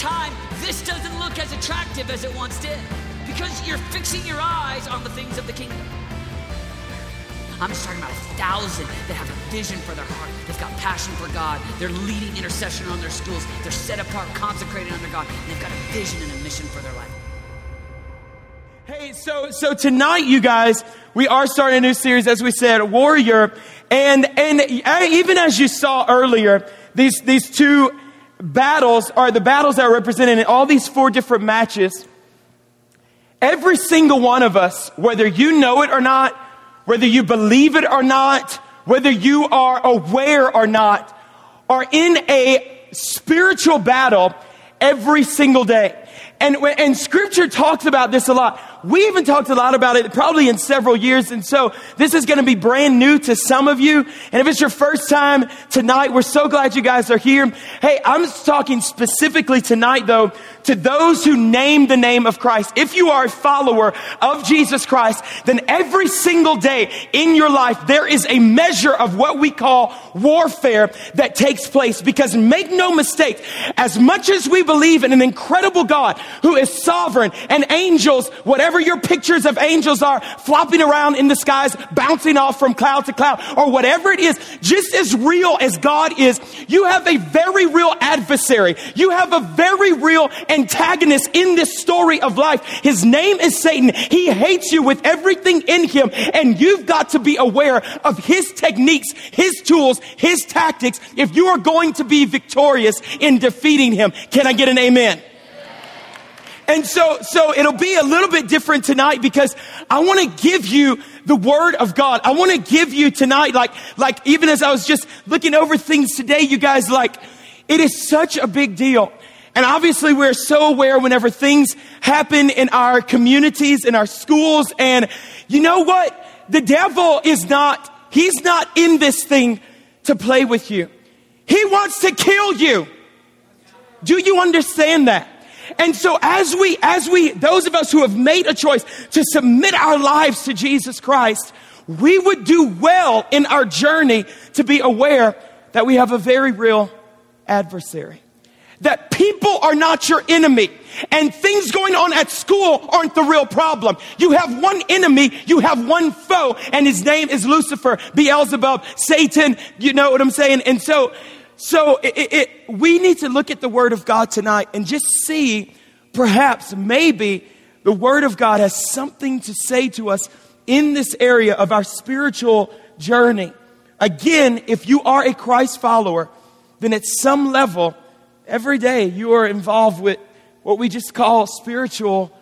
time, this doesn't look as attractive as it once did because you're fixing your eyes on the things of the kingdom. I'm just talking about a thousand that have a vision for their heart. They've got passion for God. They're leading intercession on their schools. They're set apart, consecrated under God. They've got a vision and a mission for their life. Hey, so so tonight, you guys, we are starting a new series, as we said, Warrior, and and even as you saw earlier, these these two battles are the battles that are represented in all these four different matches. Every single one of us, whether you know it or not, whether you believe it or not, whether you are aware or not, are in a spiritual battle every single day. And, and scripture talks about this a lot. We even talked a lot about it probably in several years. And so this is going to be brand new to some of you. And if it's your first time tonight, we're so glad you guys are here. Hey, I'm talking specifically tonight though to those who name the name of Christ. If you are a follower of Jesus Christ, then every single day in your life, there is a measure of what we call warfare that takes place. Because make no mistake, as much as we believe in an incredible God who is sovereign and angels, whatever your pictures of angels are, flopping around in the skies, bouncing off from cloud to cloud, or whatever it is, just as real as God is, you have a very real adversary. You have a very real antagonist in this story of life. His name is Satan. He hates you with everything in him, and you've got to be aware of his techniques, his tools, his tactics if you are going to be victorious in defeating him. Can I get an amen? And so, so it'll be a little bit different tonight because I want to give you the word of God. I want to give you tonight, like, like even as I was just looking over things today, you guys, like, it is such a big deal. And obviously we're so aware whenever things happen in our communities, in our schools. And you know what? The devil is not, he's not in this thing to play with you. He wants to kill you. Do you understand that? And so as we, as we, those of us who have made a choice to submit our lives to Jesus Christ, we would do well in our journey to be aware that we have a very real adversary. That people are not your enemy and things going on at school aren't the real problem. You have one enemy, you have one foe, and his name is Lucifer, Beelzebub, Satan, you know what I'm saying? And so, so it, it, we need to look at the Word of God tonight and just see perhaps, maybe the Word of God has something to say to us in this area of our spiritual journey. Again, if you are a Christ follower, then at some level, every day you are involved with what we just call spiritual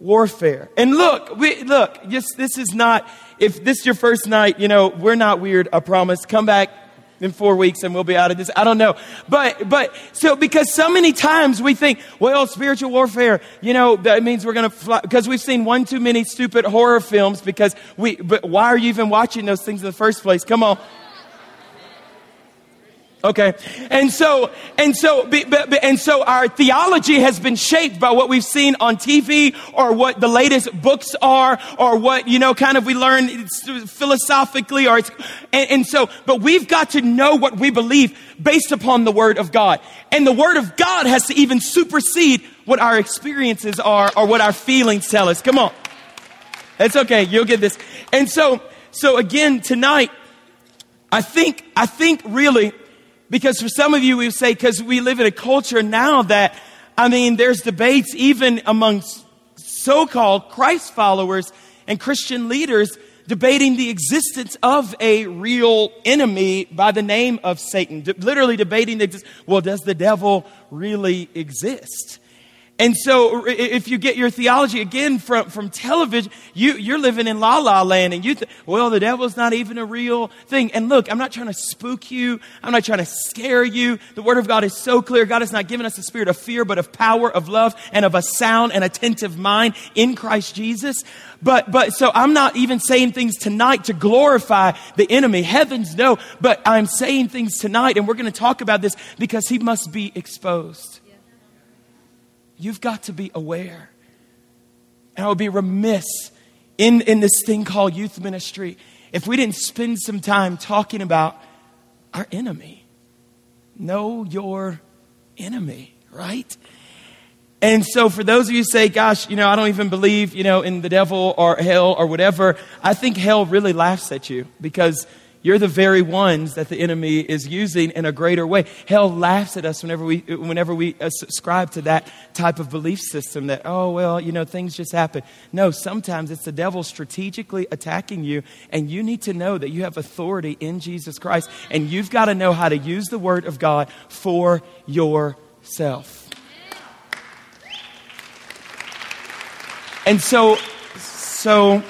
warfare. And look, we, look, just, this is not, if this is your first night, you know, we're not weird, I promise. Come back in four weeks and we'll be out of this. I don't know. But, but, so because so many times we think, well, spiritual warfare, you know, that means we're going to fly, because we've seen one too many stupid horror films because we, but why are you even watching those things in the first place? Come on. Okay. And so, and so, and so our theology has been shaped by what we've seen on TV or what the latest books are or what, you know, kind of we learn philosophically or it's, and, and so, but we've got to know what we believe based upon the Word of God. And the Word of God has to even supersede what our experiences are or what our feelings tell us. Come on. It's okay. You'll get this. And so, so again, tonight, I think, I think really, because for some of you, we say, because we live in a culture now that, I mean, there's debates even amongst so-called Christ followers and Christian leaders debating the existence of a real enemy by the name of Satan. De- literally debating the, well, does the devil really exist? And so, if you get your theology again from, from television, you, you're living in la la land and you think, well, the devil's not even a real thing. And look, I'm not trying to spook you. I'm not trying to scare you. The word of God is so clear. God has not given us a spirit of fear, but of power, of love, and of a sound and attentive mind in Christ Jesus. But, but, so I'm not even saying things tonight to glorify the enemy. Heavens no. But I'm saying things tonight and we're going to talk about this because he must be exposed. You've got to be aware. And I would be remiss in, in this thing called youth ministry if we didn't spend some time talking about our enemy. Know your enemy, right? And so, for those of you say, gosh, you know, I don't even believe, you know, in the devil or hell or whatever, I think hell really laughs at you because you're the very ones that the enemy is using in a greater way. Hell laughs at us whenever we, whenever we uh, subscribe to that type of belief system that, oh, well, you know, things just happen. No, sometimes it's the devil strategically attacking you, and you need to know that you have authority in Jesus Christ, and you've got to know how to use the Word of God for yourself. And so, so,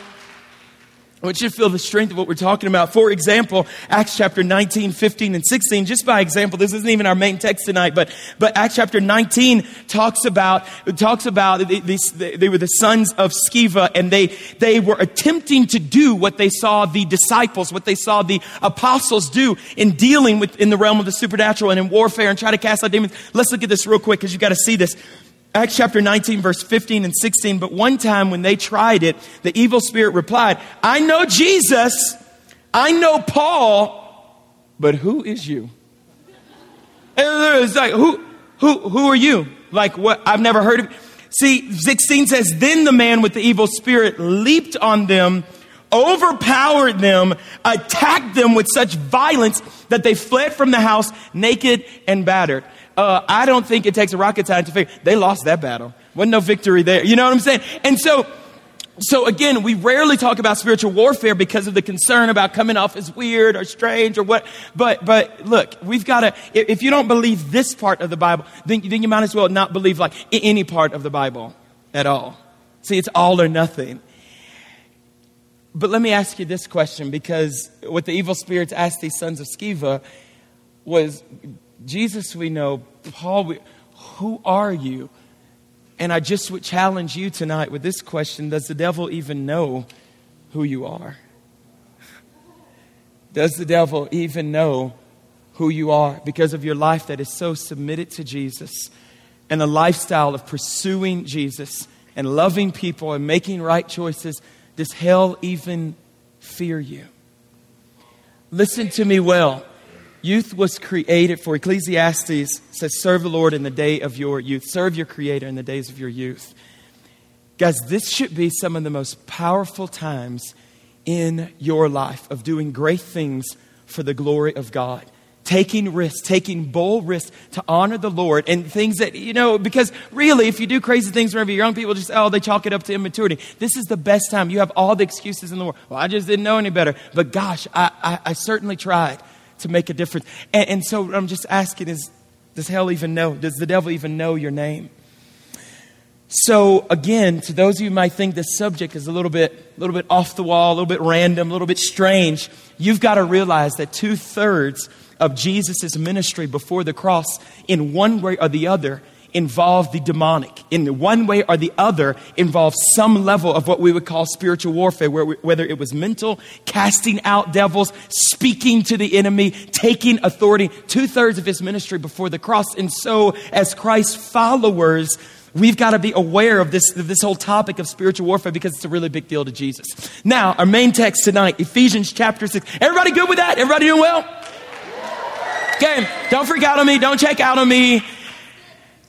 I want you to feel the strength of what we're talking about. For example, Acts chapter 19, 15, and 16, just by example, this isn't even our main text tonight, but, but Acts chapter 19 talks about, talks about they were the sons of Sceva and they, they were attempting to do what they saw the disciples, what they saw the apostles do in dealing with, in the realm of the supernatural and in warfare and try to cast out demons. Let's look at this real quick because you got to see this. Acts chapter 19, verse 15 and 16. But one time when they tried it, the evil spirit replied, I know Jesus, I know Paul, but who is you? It's like, who, who, who are you? Like what? I've never heard of. See, 16 says, Then the man with the evil spirit leaped on them, overpowered them, attacked them with such violence that they fled from the house naked and battered uh, I don't think it takes a rocket scientist to figure they lost that battle. Wasn't no victory there. You know what I'm saying? And so, so again, we rarely talk about spiritual warfare because of the concern about coming off as weird or strange or what. But, but look, we've got to, if you don't believe this part of the Bible, then, then you might as well not believe like any part of the Bible at all. See, it's all or nothing. But let me ask you this question because what the evil spirits asked these sons of Sceva was Jesus, we know. Paul, we, who are you? And I just would challenge you tonight with this question Does the devil even know who you are? Does the devil even know who you are because of your life that is so submitted to Jesus and a lifestyle of pursuing Jesus and loving people and making right choices? Does hell even fear you? Listen to me well. Youth was created for, Ecclesiastes says, serve the Lord in the day of your youth. Serve your Creator in the days of your youth. Guys, this should be some of the most powerful times in your life of doing great things for the glory of God. Taking risks, taking bold risks to honor the Lord and things that, you know, because really, if you do crazy things whenever you're young, people just, oh, they chalk it up to immaturity. This is the best time. You have all the excuses in the world. Well, I just didn't know any better. But gosh, I, I, I certainly tried to make a difference. And, and so I'm just asking is, does hell even know? Does the devil even know your name? So again, to those of you who might think this subject is a little bit, a little bit off the wall, a little bit random, a little bit strange, you've got to realize that two thirds of Jesus' ministry before the cross, in one way or the other, involve the demonic. In one way or the other, involve some level of what we would call spiritual warfare, whether it was mental, casting out devils, speaking to the enemy, taking authority. Two thirds of his ministry before the cross. And so, as Christ's followers, we've got to be aware of this, of this whole topic of spiritual warfare because it's a really big deal to Jesus. Now, our main text tonight, Ephesians chapter 6. Everybody good with that? Everybody doing well? Okay, don't freak out on me. Don't check out on me.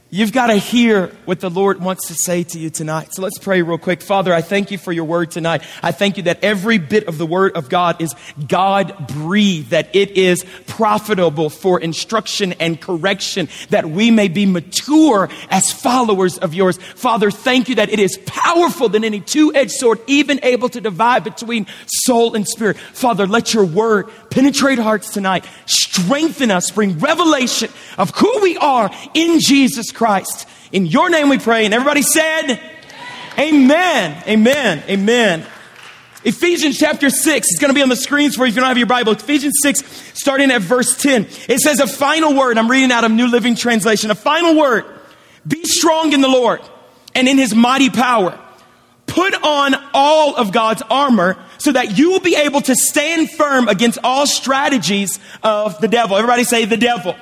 You've got to hear what the Lord wants to say to you tonight. So let's pray real quick. Father, I thank you for your word tonight. I thank you that every bit of the word of God is God breathed, that it is profitable for instruction and correction, that we may be mature as followers of yours. Father, thank you that it is powerful than any two edged sword, even able to divide between soul and spirit. Father, let your word penetrate hearts tonight, strengthen us, bring revelation of who we are in Jesus Christ. In your name we pray. And everybody said, Amen. Amen. Amen. Ephesians chapter 6 is going to be on the screens for you if you don't have your Bible. Ephesians 6, starting at verse 10. It says a final word. I'm reading out of New Living Translation. A final word. Be strong in the Lord and in his mighty power. Put on all of God's armor so that you will be able to stand firm against all strategies of the devil. Everybody say the devil.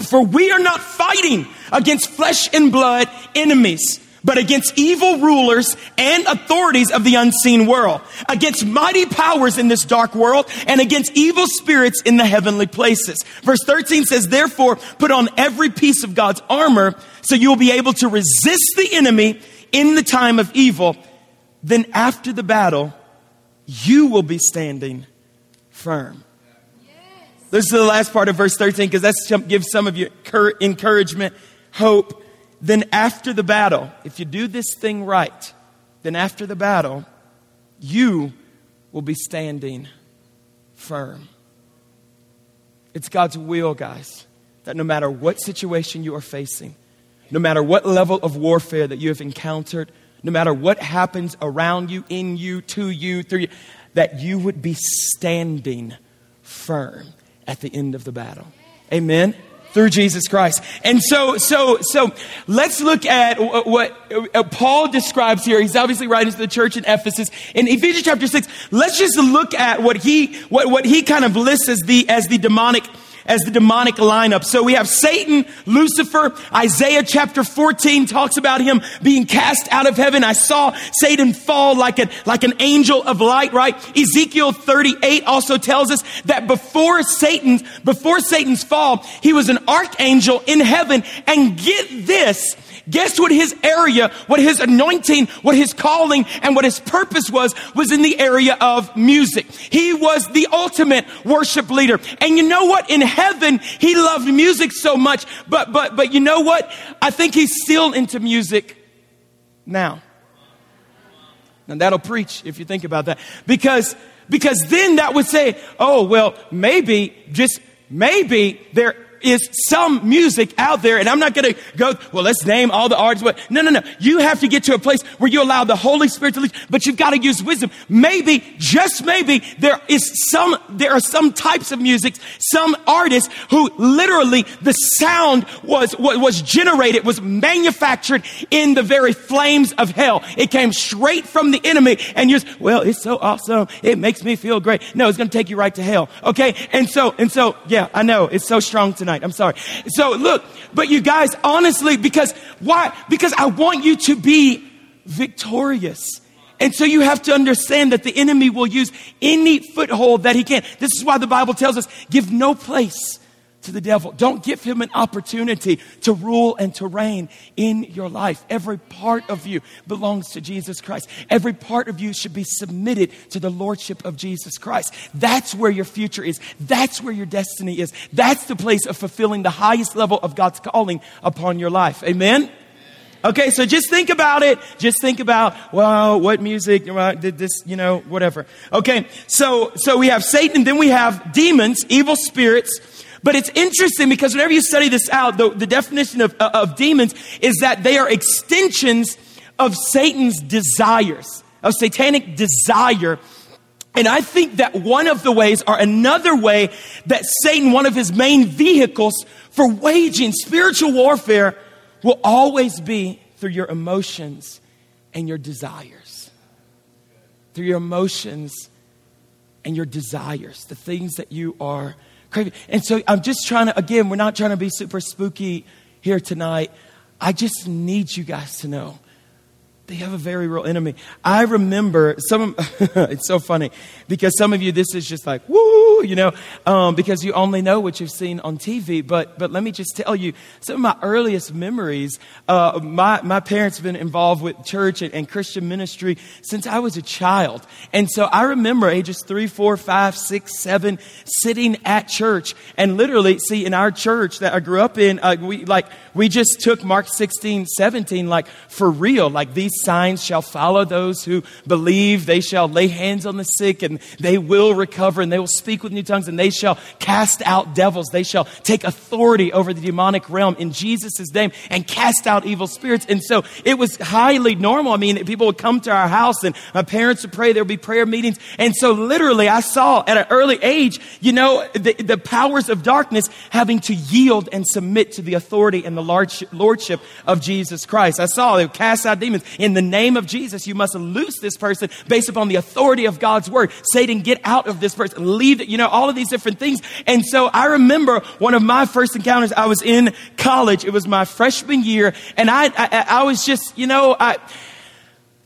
For we are not fighting against flesh and blood enemies, but against evil rulers and authorities of the unseen world, against mighty powers in this dark world, and against evil spirits in the heavenly places. Verse 13 says, Therefore, put on every piece of God's armor so you will be able to resist the enemy in the time of evil. Then, after the battle, you will be standing firm. This is the last part of verse 13 because that gives some of you encouragement, hope. Then, after the battle, if you do this thing right, then after the battle, you will be standing firm. It's God's will, guys, that no matter what situation you are facing, no matter what level of warfare that you have encountered, no matter what happens around you, in you, to you, through you, that you would be standing firm at the end of the battle. Amen through Jesus Christ. And so, so, so let's look at what uh, Paul describes here. He's obviously writing to the church in Ephesus. In Ephesians chapter six, let's just look at what he, what, what he kind of lists as the, as the demonic as the demonic lineup. So we have Satan, Lucifer, Isaiah chapter 14 talks about him being cast out of heaven. I saw Satan fall like a, like an angel of light, right? Ezekiel 38 also tells us that before Satan's, before Satan's fall, he was an archangel in heaven. And get this, Guess what his area, what his anointing, what his calling, and what his purpose was, was in the area of music. He was the ultimate worship leader. And you know what? In heaven, he loved music so much, but, but, but you know what? I think he's still into music now. And that'll preach if you think about that. Because, because then that would say, oh, well, maybe, just maybe there is some music out there, and I'm not going to go, well, let's name all the artists. But no, no, no. You have to get to a place where you allow the Holy Spirit to lead, but you've got to use wisdom. Maybe, just maybe, there is some, there are some types of music, some artists who literally the sound was, was, generated, was manufactured in the very flames of hell. It came straight from the enemy, and you're, well, it's so awesome. It makes me feel great. No, it's going to take you right to hell. Okay? And so, and so, yeah, I know it's so strong tonight tonight. I'm sorry. So look, but you guys, honestly, because why? Because I want you to be victorious. And so you have to understand that the enemy will use any foothold that he can. This is why the Bible tells us give no place to the devil. Don't give him an opportunity to rule and to reign in your life. Every part of you belongs to Jesus Christ. Every part of you should be submitted to the lordship of Jesus Christ. That's where your future is. That's where your destiny is. That's the place of fulfilling the highest level of God's calling upon your life. Amen. Okay, so just think about it. Just think about, well, what music, did this, you know, whatever. Okay, so, so we have Satan, then we have demons, evil spirits, but it's interesting because whenever you study this out, the, the definition of, uh, of demons is that they are extensions of Satan's desires, of satanic desire. And I think that one of the ways, or another way, that Satan, one of his main vehicles for waging spiritual warfare, will always be through your emotions and your desires. Through your emotions and your desires, the things that you are craving. And so I'm just trying to, again, we're not trying to be super spooky here tonight. I just need you guys to know they have a very real enemy. I remember some, it's so funny because some of you, this is just like, woo, you know, um, because you only know what you've seen on TV. But, but let me just tell you, some of my earliest memories, uh, my, my parents have been involved with church and, and, Christian ministry since I was a child. And so I remember ages three, four, five, six, seven, sitting at church and literally, see, in our church that I grew up in, uh, we like, we just took Mark 16, 17, like for real, like these signs shall follow those who believe. They shall lay hands on the sick and they will recover and they will speak with new tongues and they shall cast out devils. They shall take authority over the demonic realm in Jesus' name and cast out evil spirits. And so it was highly normal. I mean, people would come to our house and my parents would pray. There would be prayer meetings. And so literally I saw at an early age, you know, the, the powers of darkness having to yield and submit to the authority and the lordship of Jesus Christ. I saw they would cast out demons in the name of Jesus, you must loose this person based upon the authority of God's word. Satan, get out of this person. Leave it, you know, all of these different things. And so I remember one of my first encounters, I was in college. It was my freshman year. And I, I, I was just, you know, I,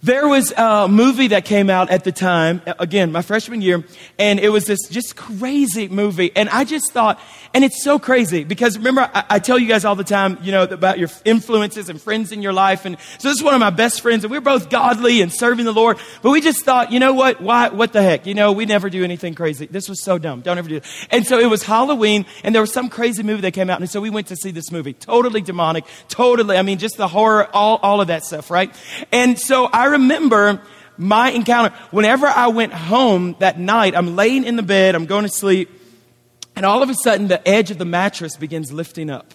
there was a movie that came out at the time, again, my freshman year, and it was this just crazy movie. And I just thought, and it's so crazy because remember, I, I, tell you guys all the time, you know, about your influences and friends in your life. And so this is one of my best friends, and we're both godly and serving the Lord. But we just thought, you know what? Why? What the heck? You know, we never do anything crazy. This was so dumb. Don't ever do it. And so it was Halloween, and there was some crazy movie that came out, and so we went to see this movie. Totally demonic. Totally. I mean, just the horror, all all of that stuff, right? And so I remember my encounter. Whenever I went home that night, I'm laying in the bed, I'm going to sleep. And all of a sudden, the edge of the mattress begins lifting up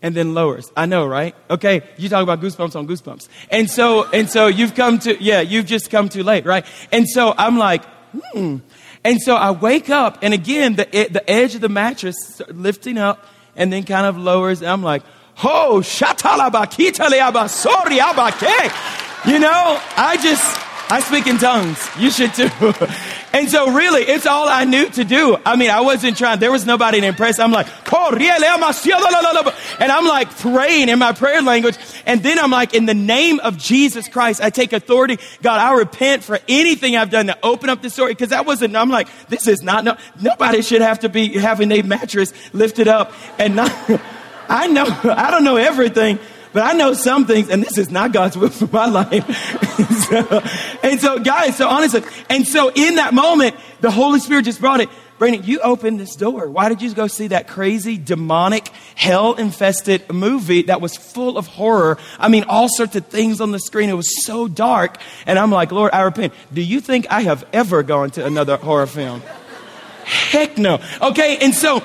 and then lowers. I know, right? Okay, you talk about goosebumps on goosebumps. And so, and so you've come to, yeah, you've just come too late, right? And so I'm like, hmm. And so I wake up, and again, the, the edge of the mattress lifting up and then kind of lowers. And I'm like, oh, shatalabakitaleabasoriabake. You know, I just, I speak in tongues. You should too. and so really, it's all I knew to do. I mean, I wasn't trying. There was nobody to impress. I'm like, oh, and I'm like praying in my prayer language. And then I'm like, in the name of Jesus Christ, I take authority. God, I repent for anything I've done to open up this story. Cause that wasn't, I'm like, this is not, no, nobody should have to be having a mattress lifted up and not, I know, I don't know everything, but I know some things, and this is not God's will for my life. so, and so, guys, so honestly, and so in that moment, the Holy Spirit just brought it. Brandon, you opened this door. Why did you go see that crazy, demonic, hell infested movie that was full of horror? I mean, all sorts of things on the screen. It was so dark. And I'm like, Lord, I repent. Do you think I have ever gone to another horror film? Heck no. Okay, and so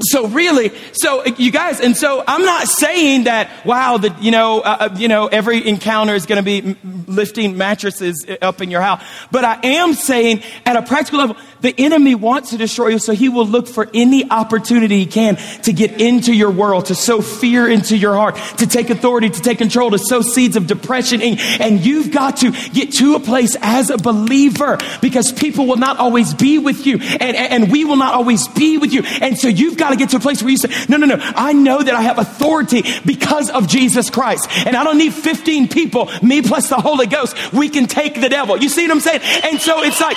so really, so you guys, and so I'm not saying that wow, that you know, uh, uh you know, every encounter is going to be lifting mattresses up in your house, but I am saying at a practical level, the enemy wants to destroy you, so he will look for any opportunity he can to get into your world, to sow fear into your heart, to take authority, to take control, to sow seeds of depression, and, and you've got to get to a place as a believer because people will not always be with you, and, and we will not always be with you, and so you've got got to get to a place where you say, no, no, no, I know that I have authority because of Jesus Christ. And I don't need 15 people, me plus the Holy Ghost. We can take the devil. You see what I'm saying? And so it's like,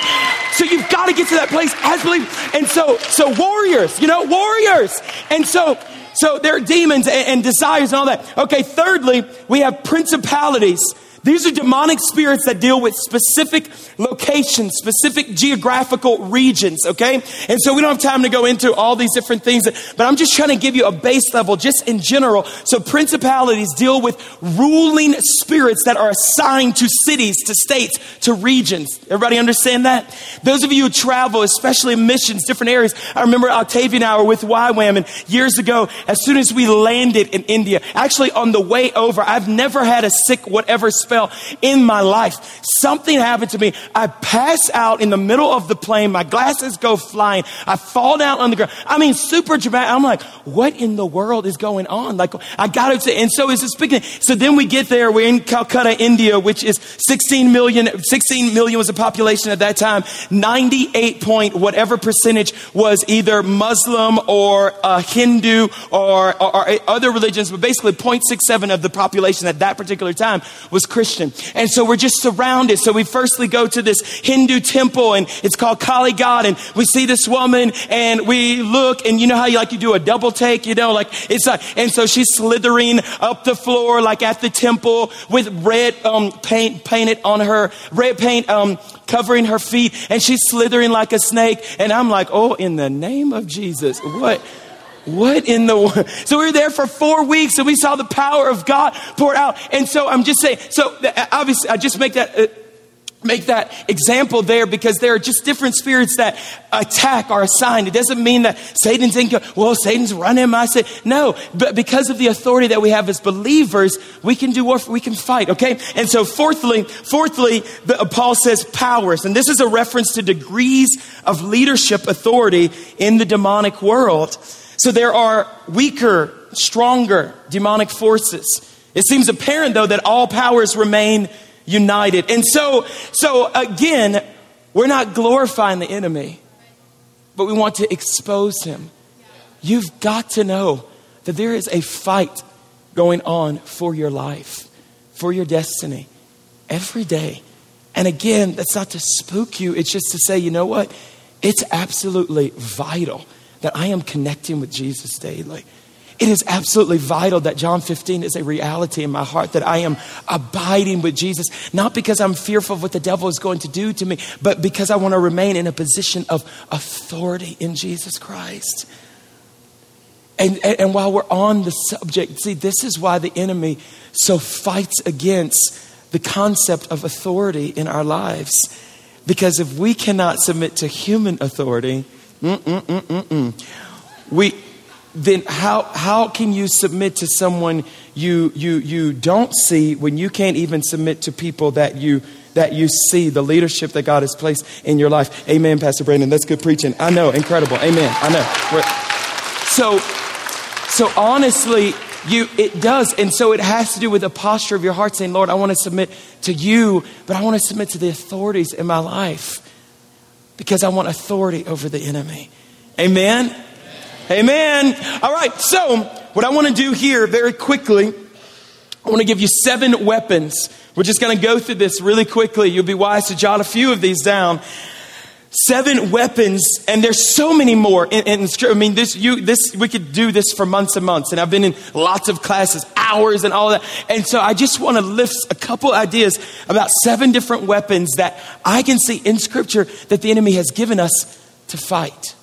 so you've got to get to that place as believers. And so, so warriors, you know, warriors. And so, so there are demons and, and desires and all that. Okay, thirdly, we have principalities these are demonic spirits that deal with specific locations, specific geographical regions, okay? And so we don't have time to go into all these different things, but I'm just trying to give you a base level just in general. So principalities deal with ruling spirits that are assigned to cities, to states, to regions. Everybody understand that? Those of you who travel, especially missions, different areas. I remember Octavia and I were with YWAM and years ago, as soon as we landed in India, actually on the way over, I've never had a sick whatever spell in my life. Something happened to me. I pass out in the middle of the plane. My glasses go flying. I fall down on the ground. I mean, super dramatic. I'm like, what in the world is going on? Like, I got to and so it's speaking. So then we get there. We're in Calcutta, India, which is 16 million, 16 million was the population at that time. 98 point whatever percentage was either Muslim or Hindu or, or, or other religions, but basically 0.67 of the population at that particular time was Christian. Christian. And so we're just surrounded. So we firstly go to this Hindu temple and it's called Kalighat. And we see this woman and we look and you know how you like you do a double take, you know, like it's like, and so she's slithering up the floor like at the temple with red um, paint painted on her, red paint um, covering her feet and she's slithering like a snake. And I'm like, oh, in the name of Jesus, what? What in the world? So we were there for four weeks and we saw the power of God poured out. And so I'm just saying, so obviously I just make that, uh, make that example there because there are just different spirits that attack are assigned. It doesn't mean that Satan's in, well, Satan's running I say, no, but because of the authority that we have as believers, we can do what we can fight, okay? And so fourthly, fourthly, the, uh, Paul says powers, and this is a reference to degrees of leadership authority in the demonic world. So there are weaker, stronger demonic forces. It seems apparent, though, that all powers remain united. And so, so again, we're not glorifying the enemy, but we want to expose him. You've got to know that there is a fight going on for your life, for your destiny, every day. And again, that's not to spook you, it's just to say, you know what? It's absolutely vital that I am connecting with Jesus daily. It is absolutely vital that John 15 is a reality in my heart, that I am abiding with Jesus, not because I'm fearful of what the devil is going to do to me, but because I want to remain in a position of authority in Jesus Christ. And, and, and while we're on the subject, see, this is why the enemy so fights against the concept of authority in our lives. Because if we cannot submit to human authority, we, then how, how can you submit to someone you, you, you don't see when you can't even submit to people that you, that you see, the leadership that God has placed in your life? Amen, Pastor Brandon. That's good preaching. I know, incredible. Amen. I know. So, so honestly, you, it does. And so it has to do with the posture of your heart saying, Lord, I want to submit to you, but I want to submit to the authorities in my life because I want authority over the enemy. Amen? Amen. All right, so what I want to do here very quickly, I want to give you seven weapons. We're just going to go through this really quickly. You'll be wise to jot a few of these down. Seven weapons, and there's so many more. In, in, I mean, this, you, this, we could do this for months and months, and I've been in lots of classes, hours, and all that. And so I just want to lift a couple ideas about seven different weapons that I can see in Scripture that the enemy has given us to fight.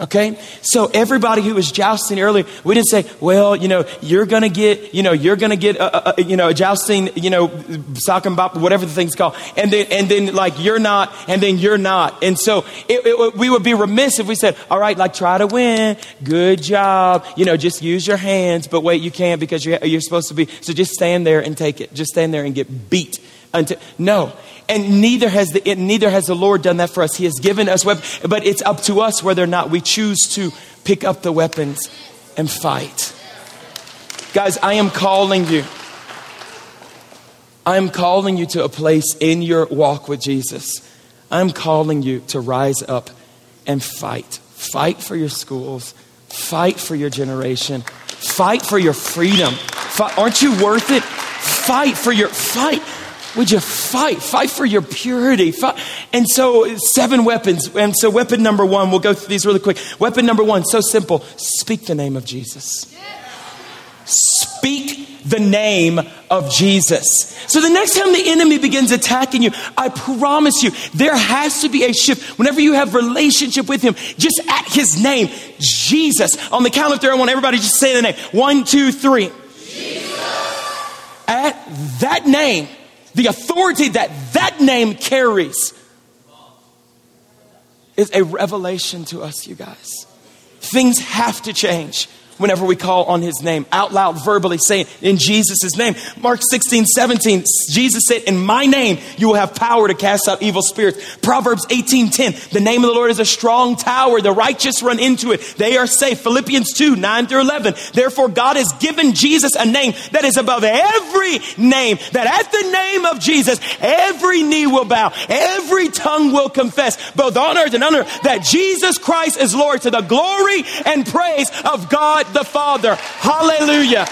Okay? So everybody who was jousting earlier, we didn't say, well, you know, you're going to get, you know, you're going to get, a, a, you know, a jousting, you know, sock and bop, whatever the thing's called. And then, and then like you're not, and then you're not. And so it, it, we would be remiss if we said, all right, like try to win. Good job. You know, just use your hands. But wait, you can't because you're, you're supposed to be. So just stand there and take it. Just stand there and get beat. Until, no, and neither has the neither has the Lord done that for us. He has given us weapons, but it's up to us whether or not we choose to pick up the weapons and fight. Guys, I am calling you. I am calling you to a place in your walk with Jesus. I'm calling you to rise up and fight. Fight for your schools. Fight for your generation. Fight for your freedom. Fight. Aren't you worth it? Fight for your fight. Would you fight? Fight for your purity. Fight. And so, seven weapons. And so, weapon number one, we'll go through these really quick. Weapon number one, so simple speak the name of Jesus. Speak the name of Jesus. So, the next time the enemy begins attacking you, I promise you, there has to be a shift. Whenever you have relationship with him, just at his name, Jesus. On the count of three, I want everybody just say the name. One, two, three. Jesus. At that name, the authority that that name carries is a revelation to us, you guys. Things have to change whenever we call on his name, out loud, verbally saying in Jesus' name. Mark 16, 17, Jesus said, In my name you will have power to cast out evil spirits. Proverbs 18, 10, the name of the Lord is a strong tower. The righteous run into it. They are safe. Philippians 2, 9 through 11. Therefore, God has given Jesus a name that is above every name, that at the name of Jesus, every knee will bow, every tongue will confess, both on earth and under, that Jesus Christ is Lord to the glory and praise of God the Father. Hallelujah.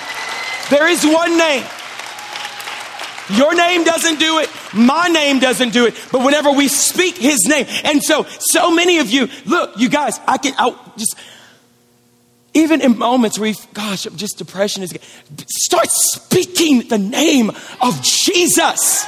There is one name. Your name doesn't do it. My name doesn't do it. But whenever we speak his name, and so, so many of you, look, you guys, I can, I just, even in moments where, gosh, just depression is, start speaking the name of Jesus.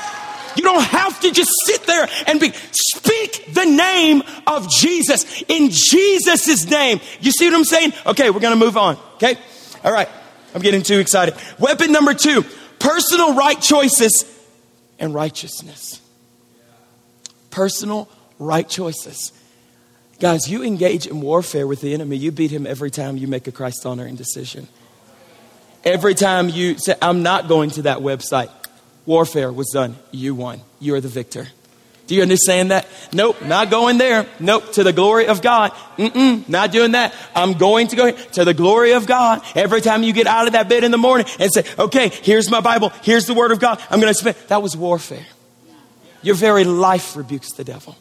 You don't have to just sit there and be, speak the name of Jesus in Jesus' name. You see what I'm saying? Okay, we're going to move on. Okay? All right. I'm getting too excited. Weapon number two personal right choices and righteousness. Personal right choices. Guys, you engage in warfare with the enemy, you beat him every time you make a Christ honoring decision. Every time you say, I'm not going to that website, warfare was done. You won. You are the victor. Do you understand that? Nope, not going there. Nope, to the glory of God. Mm-mm, not doing that. I'm going to go to the glory of God. Every time you get out of that bed in the morning and say, okay, here's my Bible, here's the word of God, I'm going to spend. That was warfare. Your very life rebukes the devil.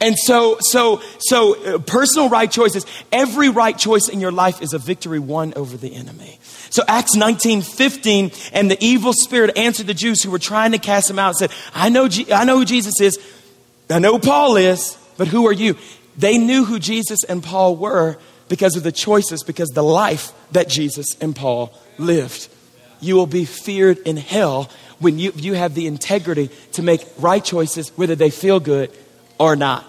And so, so, so uh, personal right choices, every right choice in your life is a victory won over the enemy. So Acts 19, 15, and the evil spirit answered the Jews who were trying to cast him out and said, I know, I know who Jesus is. I know Paul is, but who are you? They knew who Jesus and Paul were because of the choices, because the life that Jesus and Paul lived. You will be feared in hell when you, you have the integrity to make right choices, whether they feel good or not.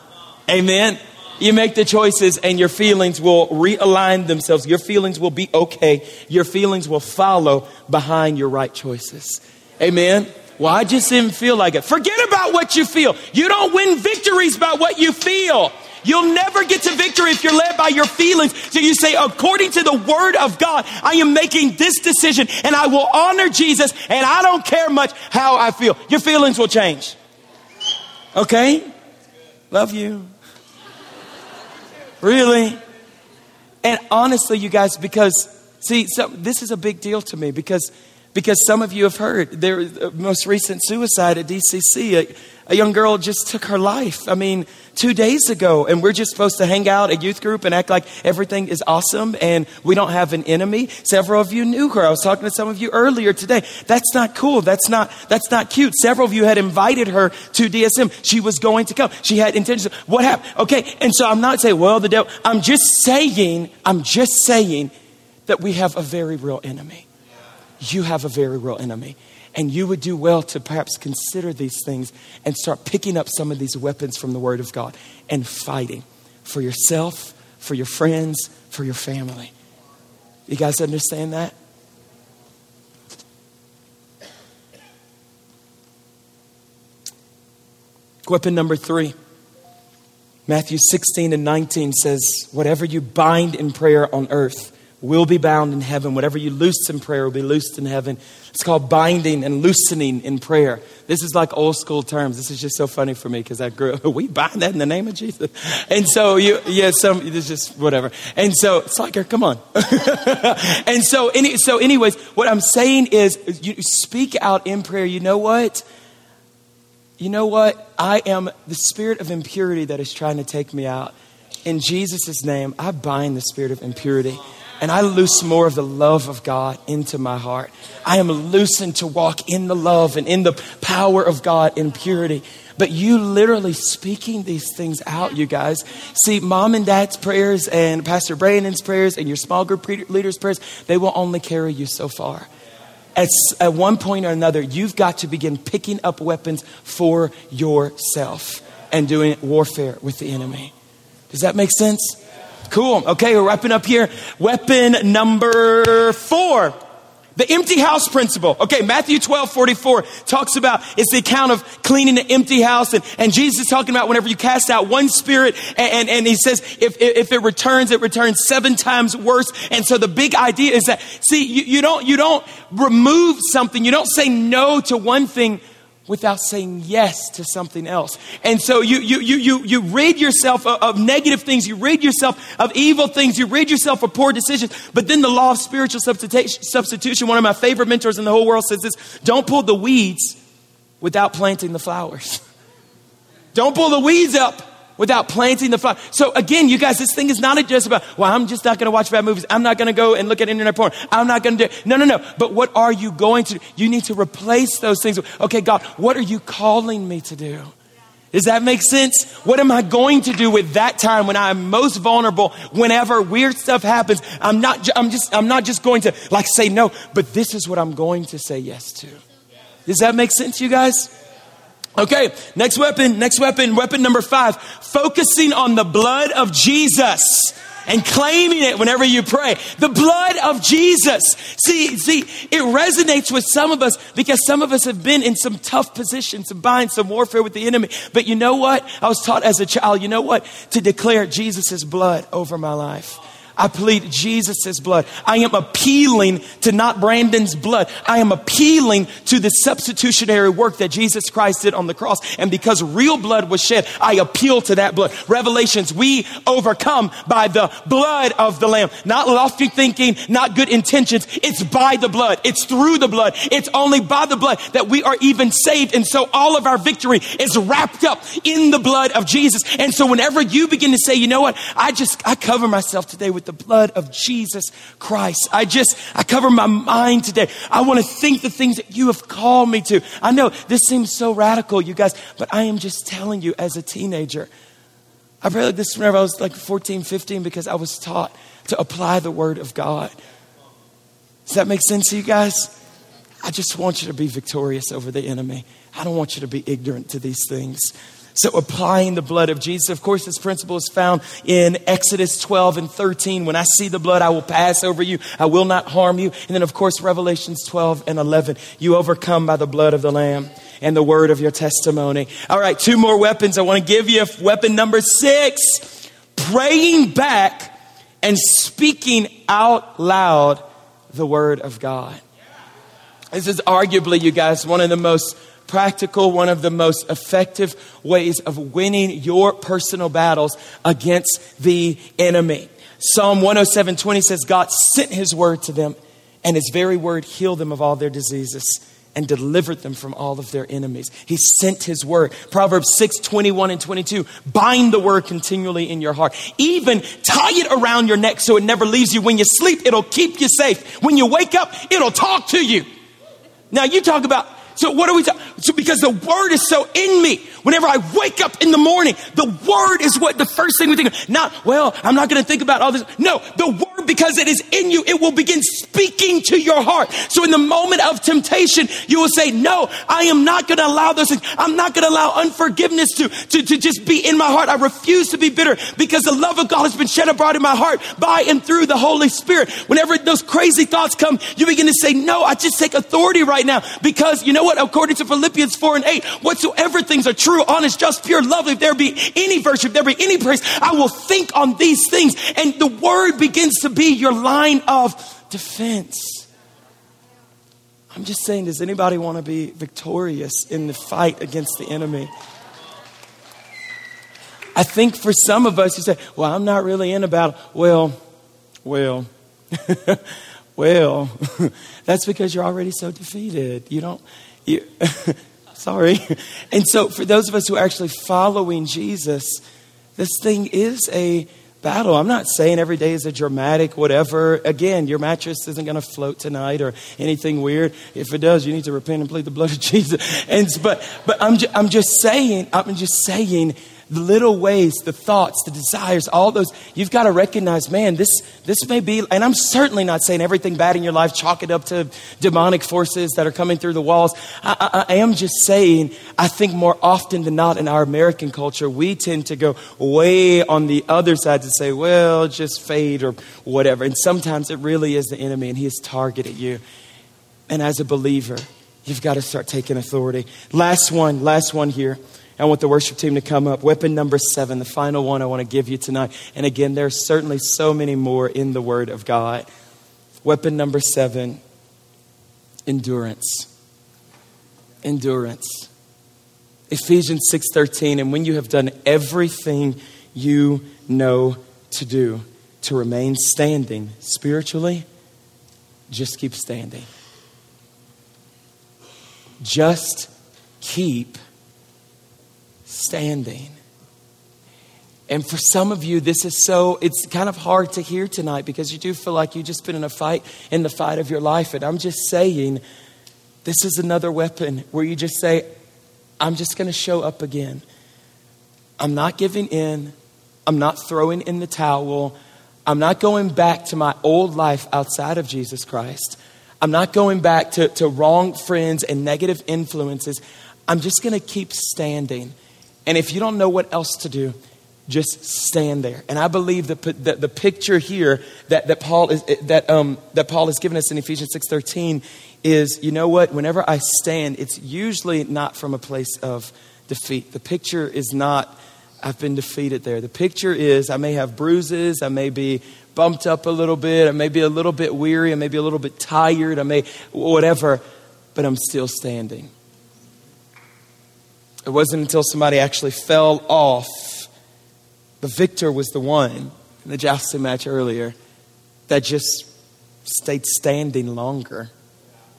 Amen. You make the choices and your feelings will realign themselves. Your feelings will be okay. Your feelings will follow behind your right choices. Amen. Well, I just didn't feel like it. Forget about what you feel. You don't win victories by what you feel. You'll never get to victory if you're led by your feelings. So you say, according to the word of God, I am making this decision and I will honor Jesus and I don't care much how I feel. Your feelings will change. Okay? Love you. Really? And honestly, you guys, because, see, so this is a big deal to me because, because some of you have heard there uh, most recent suicide at DCC. A, young girl just took her life. I mean, two days ago, and we're just supposed to hang out at youth group and act like everything is awesome and we don't have an enemy. Several of you knew her. I was talking to some of you earlier today. That's not cool. That's not, that's not cute. Several of you had invited her to DSM. She was going to come. She had intentions. What happened? Okay. And so I'm not saying, well, the devil, I'm just saying, I'm just saying that we have a very real enemy. You have a very real enemy. And you would do well to perhaps consider these things and start picking up some of these weapons from the Word of God and fighting for yourself, for your friends, for your family. You guys understand that? Weapon number three. Matthew 16 and 19 says, Whatever you bind in prayer on earth will be bound in heaven. Whatever you loose in prayer will be loosed in heaven. It's called binding and loosening in prayer. This is like old school terms. This is just so funny for me because I grew up, we bind that in the name of Jesus. And so you, yeah, some, it's just whatever. And so it's like, come on. and so, any, so anyways, what I'm saying is you speak out in prayer. You know what? You know what? I am the spirit of impurity that is trying to take me out. In Jesus' name, I bind the spirit of impurity and I loose more of the love of God into my heart. I am loosened to walk in the love and in the power of God in purity. But you literally speaking these things out, you guys. See, mom and dad's prayers and Pastor Brandon's prayers and your small group leaders' prayers, they will only carry you so far. At, at one point or another, you've got to begin picking up weapons for yourself and doing warfare with the enemy. Does that make sense? Cool. Okay, we're wrapping up here. Weapon number four. The empty house principle. Okay, Matthew 12, 44 talks about, it's the account of cleaning the empty house. And, and Jesus is talking about whenever you cast out one spirit, and, and, and he says, if, if it returns, it returns seven times worse. And so the big idea is that, see, you, you don't, you don't remove something, you don't say no to one thing without saying yes to something else. And so you, you, you, you, you rid yourself of, of, negative things, you rid yourself of evil things, you rid yourself of poor decisions. But then the law of spiritual substitution, one of my favorite mentors in the whole world says this don't pull the weeds without planting the flowers. Don't pull the weeds up without planting the flower. So again, you guys, this thing is not just about, well, I'm just not going to watch bad movies. I'm not going to go and look at internet porn. I'm not going to do, no, no, no. But what are you going to? You need to replace those things. Okay, God, what are you calling me to do? Does that make sense? What am I going to do with that time when I'm most vulnerable? Whenever weird stuff happens, I'm not. I'm just. I'm not just going to like say no, but this is what I'm going to say yes to. Does that make sense, you guys? Okay, next weapon, next weapon, weapon number five, focusing on the blood of Jesus and claiming it whenever you pray. The blood of Jesus. See, see, it resonates with some of us because some of us have been in some tough positions, some bind, some warfare with the enemy. But you know what? I was taught as a child, you know what? To declare Jesus' blood over my life. I plead Jesus' blood. I am appealing to not Brandon's blood. I am appealing to the substitutionary work that Jesus Christ did on the cross. And because real blood was shed, I appeal to that blood. Revelations, we overcome by the blood of the Lamb. Not lofty thinking, not good intentions. It's by the blood. It's through the blood. It's only by the blood that we are even saved. And so all of our victory is wrapped up in the blood of Jesus. And so whenever you begin to say, you know what, I just, I cover myself today with the blood of Jesus Christ. I just, I cover my mind today. I want to think the things that you have called me to. I know this seems so radical, you guys, but I am just telling you as a teenager. I prayed this whenever I was like 14, 15 because I was taught to apply the word of God. Does that make sense to you guys? I just want you to be victorious over the enemy. I don't want you to be ignorant to these things. So, applying the blood of Jesus, of course, this principle is found in Exodus 12 and 13. When I see the blood, I will pass over you, I will not harm you. And then, of course, Revelations 12 and 11. You overcome by the blood of the Lamb and the word of your testimony. All right, two more weapons. I want to give you weapon number six praying back and speaking out loud the word of God. This is arguably, you guys, one of the most practical, one of the most effective ways of winning your personal battles against the enemy. Psalm 107 20 says, God sent his word to them, and his very word healed them of all their diseases and delivered them from all of their enemies. He sent his word. Proverbs 6 21 and 22. Bind the word continually in your heart. Even tie it around your neck so it never leaves you. When you sleep, it'll keep you safe. When you wake up, it'll talk to you. Now, you talk about so what are we talking? So because the word is so in me. Whenever I wake up in the morning, the word is what the first thing we think of. Not, well, I'm not going to think about all this. No, the word, because it is in you, it will begin speaking to your heart. So in the moment of temptation, you will say, no, I am not going to allow those things. I'm not going to allow unforgiveness to, to, to just be in my heart. I refuse to be bitter because the love of God has been shed abroad in my heart by and through the Holy Spirit. Whenever those crazy thoughts come, you begin to say, no, I just take authority right now because you know what? According to Philippians 4 and 8, whatsoever things are true, honest, just, pure, lovely, if there be any virtue, if there be any praise, I will think on these things. And the word begins to be your line of defense. I'm just saying, does anybody want to be victorious in the fight against the enemy? I think for some of us, you say, well, I'm not really in a battle. Well, well, well, that's because you're already so defeated. You don't, you, sorry. And so, for those of us who are actually following Jesus, this thing is a battle. I'm not saying every day is a dramatic whatever. Again, your mattress isn't going to float tonight or anything weird. If it does, you need to repent and plead the blood of Jesus. And but but I'm ju- I'm just saying I'm just saying the little ways, the thoughts, the desires, all those, you've got to recognize, man, this, this may be, and I'm certainly not saying everything bad in your life, chalk it up to demonic forces that are coming through the walls. I, I, I am just saying, I think more often than not in our American culture, we tend to go way on the other side to say, well, just fade or whatever. And sometimes it really is the enemy and he has targeted you. And as a believer, you've got to start taking authority. Last one, last one here. I want the worship team to come up. Weapon number seven, the final one I want to give you tonight. And again, there are certainly so many more in the Word of God. Weapon number seven, endurance. Endurance. Ephesians 6:13, and when you have done everything you know to do to remain standing spiritually, just keep standing. Just keep standing. And for some of you, this is so, it's kind of hard to hear tonight because you do feel like you've just been in a fight, in the fight of your life. And I'm just saying, this is another weapon where you just say, I'm just going to show up again. I'm not giving in. I'm not throwing in the towel. I'm not going back to my old life outside of Jesus Christ. I'm not going back to, to wrong friends and negative influences. I'm just going to keep standing. And if you don't know what else to do, just stand there. And I believe the, the, the picture here that, that, Paul is, that, um, that Paul has given us in Ephesians 6.13 is, you know what, whenever I stand, it's usually not from a place of defeat. The picture is not, I've been defeated there. The picture is, I may have bruises, I may be bumped up a little bit. I may be a little bit weary. I may be a little bit tired. I may, whatever, but I'm still standing. It wasn't until somebody actually fell off. The victor was the one in the jousting match earlier that just stayed standing longer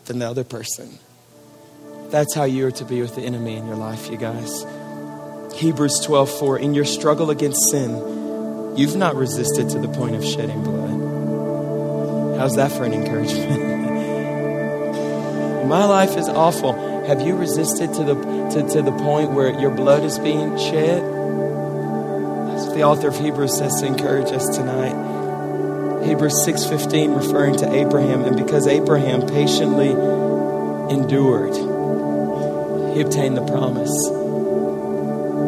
than the other person. That's how you are to be with the enemy in your life, you guys. Hebrews 12 4, in your struggle against sin, you've not resisted to the point of shedding blood. How's that for an encouragement? My life is awful. Have you resisted to the, to, to the point where your blood is being shed? That's what the author of Hebrews says to encourage us tonight. Hebrews 6:15 referring to Abraham and because Abraham patiently endured he obtained the promise.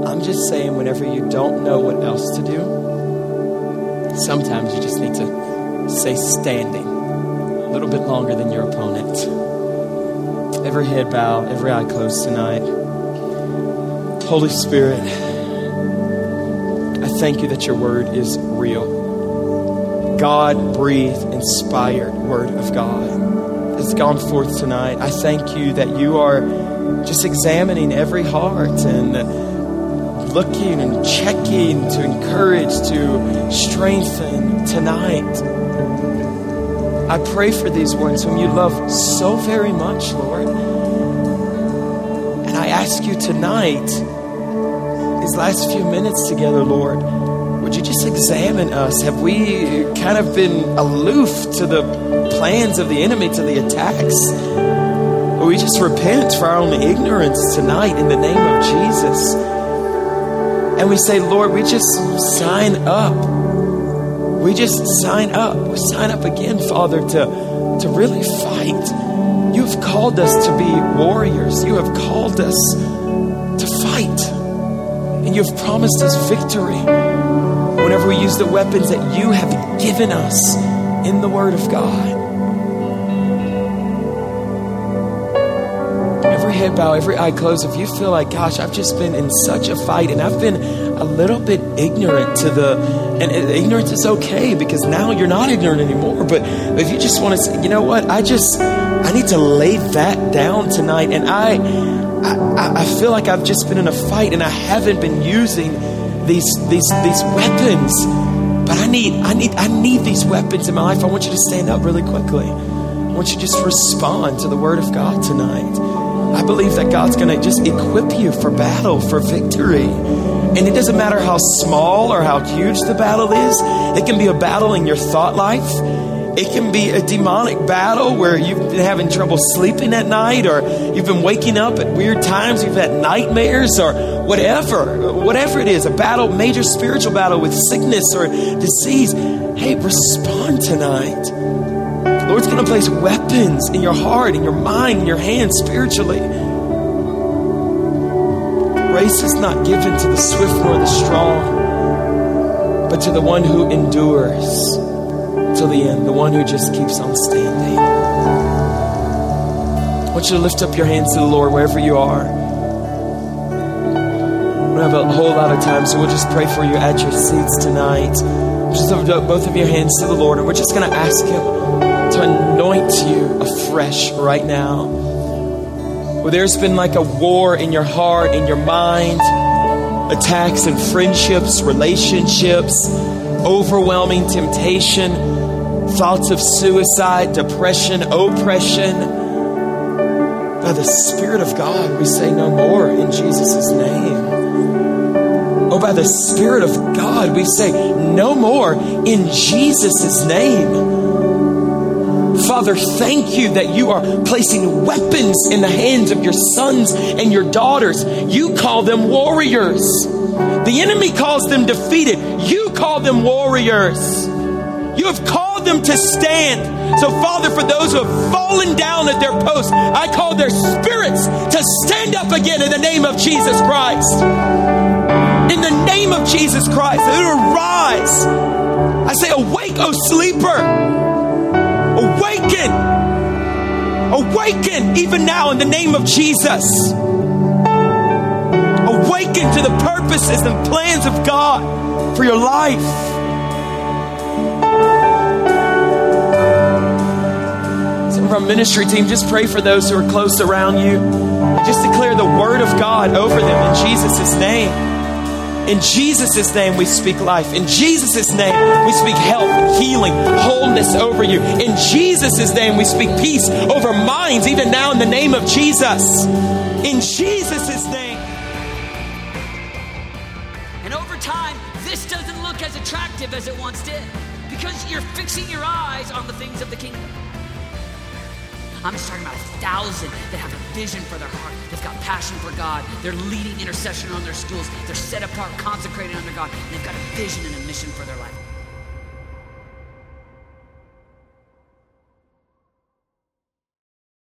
I'm just saying whenever you don't know what else to do, sometimes you just need to stay standing a little bit longer than your opponent. Every head bowed, every eye closed tonight. Holy Spirit, I thank you that your word is real. God breathed, inspired Word of God has gone forth tonight. I thank you that you are just examining every heart and looking and checking to encourage, to strengthen tonight. I pray for these ones whom you love so very much, Lord. Ask you tonight, these last few minutes together, Lord would you just examine us? Have we kind of been aloof to the plans of the enemy, to the attacks? Or we just repent for our own ignorance tonight in the name of Jesus? And we say, Lord, we just sign up. We just sign up. We sign up again, Father, to, to really fight. Called us to be warriors. You have called us to fight. And you've promised us victory whenever we use the weapons that you have given us in the Word of God. Every head bow, every eye closed. If you feel like, gosh, I've just been in such a fight and I've been a little bit ignorant to the, and ignorance is okay because now you're not ignorant anymore. But if you just want to say, you know what, I just, I need to lay that down tonight. And I, I, I feel like I've just been in a fight and I haven't been using these these these weapons. But I need I need I need these weapons in my life. I want you to stand up really quickly. I want you to just respond to the word of God tonight. I believe that God's going to just equip you for battle, for victory. And it doesn't matter how small or how huge the battle is. It can be a battle in your thought life. It can be a demonic battle where you've been having trouble sleeping at night or you've been waking up at weird times, you've had nightmares or whatever, whatever it is, a battle, major spiritual battle with sickness or disease. Hey, respond tonight. Lord's going to place weapons in your heart, in your mind, in your hands spiritually. Grace is not given to the swift nor the strong, but to the one who endures till the end, the one who just keeps on standing. I want you to lift up your hands to the Lord wherever you are. We don't have a whole lot of time, so we'll just pray for you at your seats tonight. Just lift up both of your hands to the Lord, and we're just going to ask Him to anoint you afresh right now. Where there's been like a war in your heart, in your mind, attacks in friendships, relationships, overwhelming temptation thoughts of suicide, depression, oppression. By the Spirit of God, we say no more in Jesus' name. Oh, by the Spirit of God, we say no more in Jesus' name. Father, thank you that you are placing weapons in the hands of your sons and your daughters. You call them warriors. The enemy calls them defeated. You call them warriors. You have called them to stand. So, Father, for those who have fallen down at their post, I call their spirits to stand up again in the name of Jesus Christ. In the name of Jesus Christ, they will rise. I say, Awake, O sleeper. Awaken. Awaken even now in the name of Jesus. Awaken to the purposes and plans of God for your life. Our ministry team, just pray for those who are close around you. Just declare the word of God over them in Jesus' name. In Jesus' name, we speak life. In Jesus' name, we speak health, healing, wholeness over you. In Jesus' name, we speak peace over minds, even now in the name of Jesus. In Jesus' name. And over time, this doesn't look as attractive as it once did because you're fixing your eyes on the things of the kingdom. I'm just talking about a thousand that have a vision for their heart. They've got passion for God. They're leading intercession on their schools. They're set apart, consecrated under God. They've got a vision and a mission for.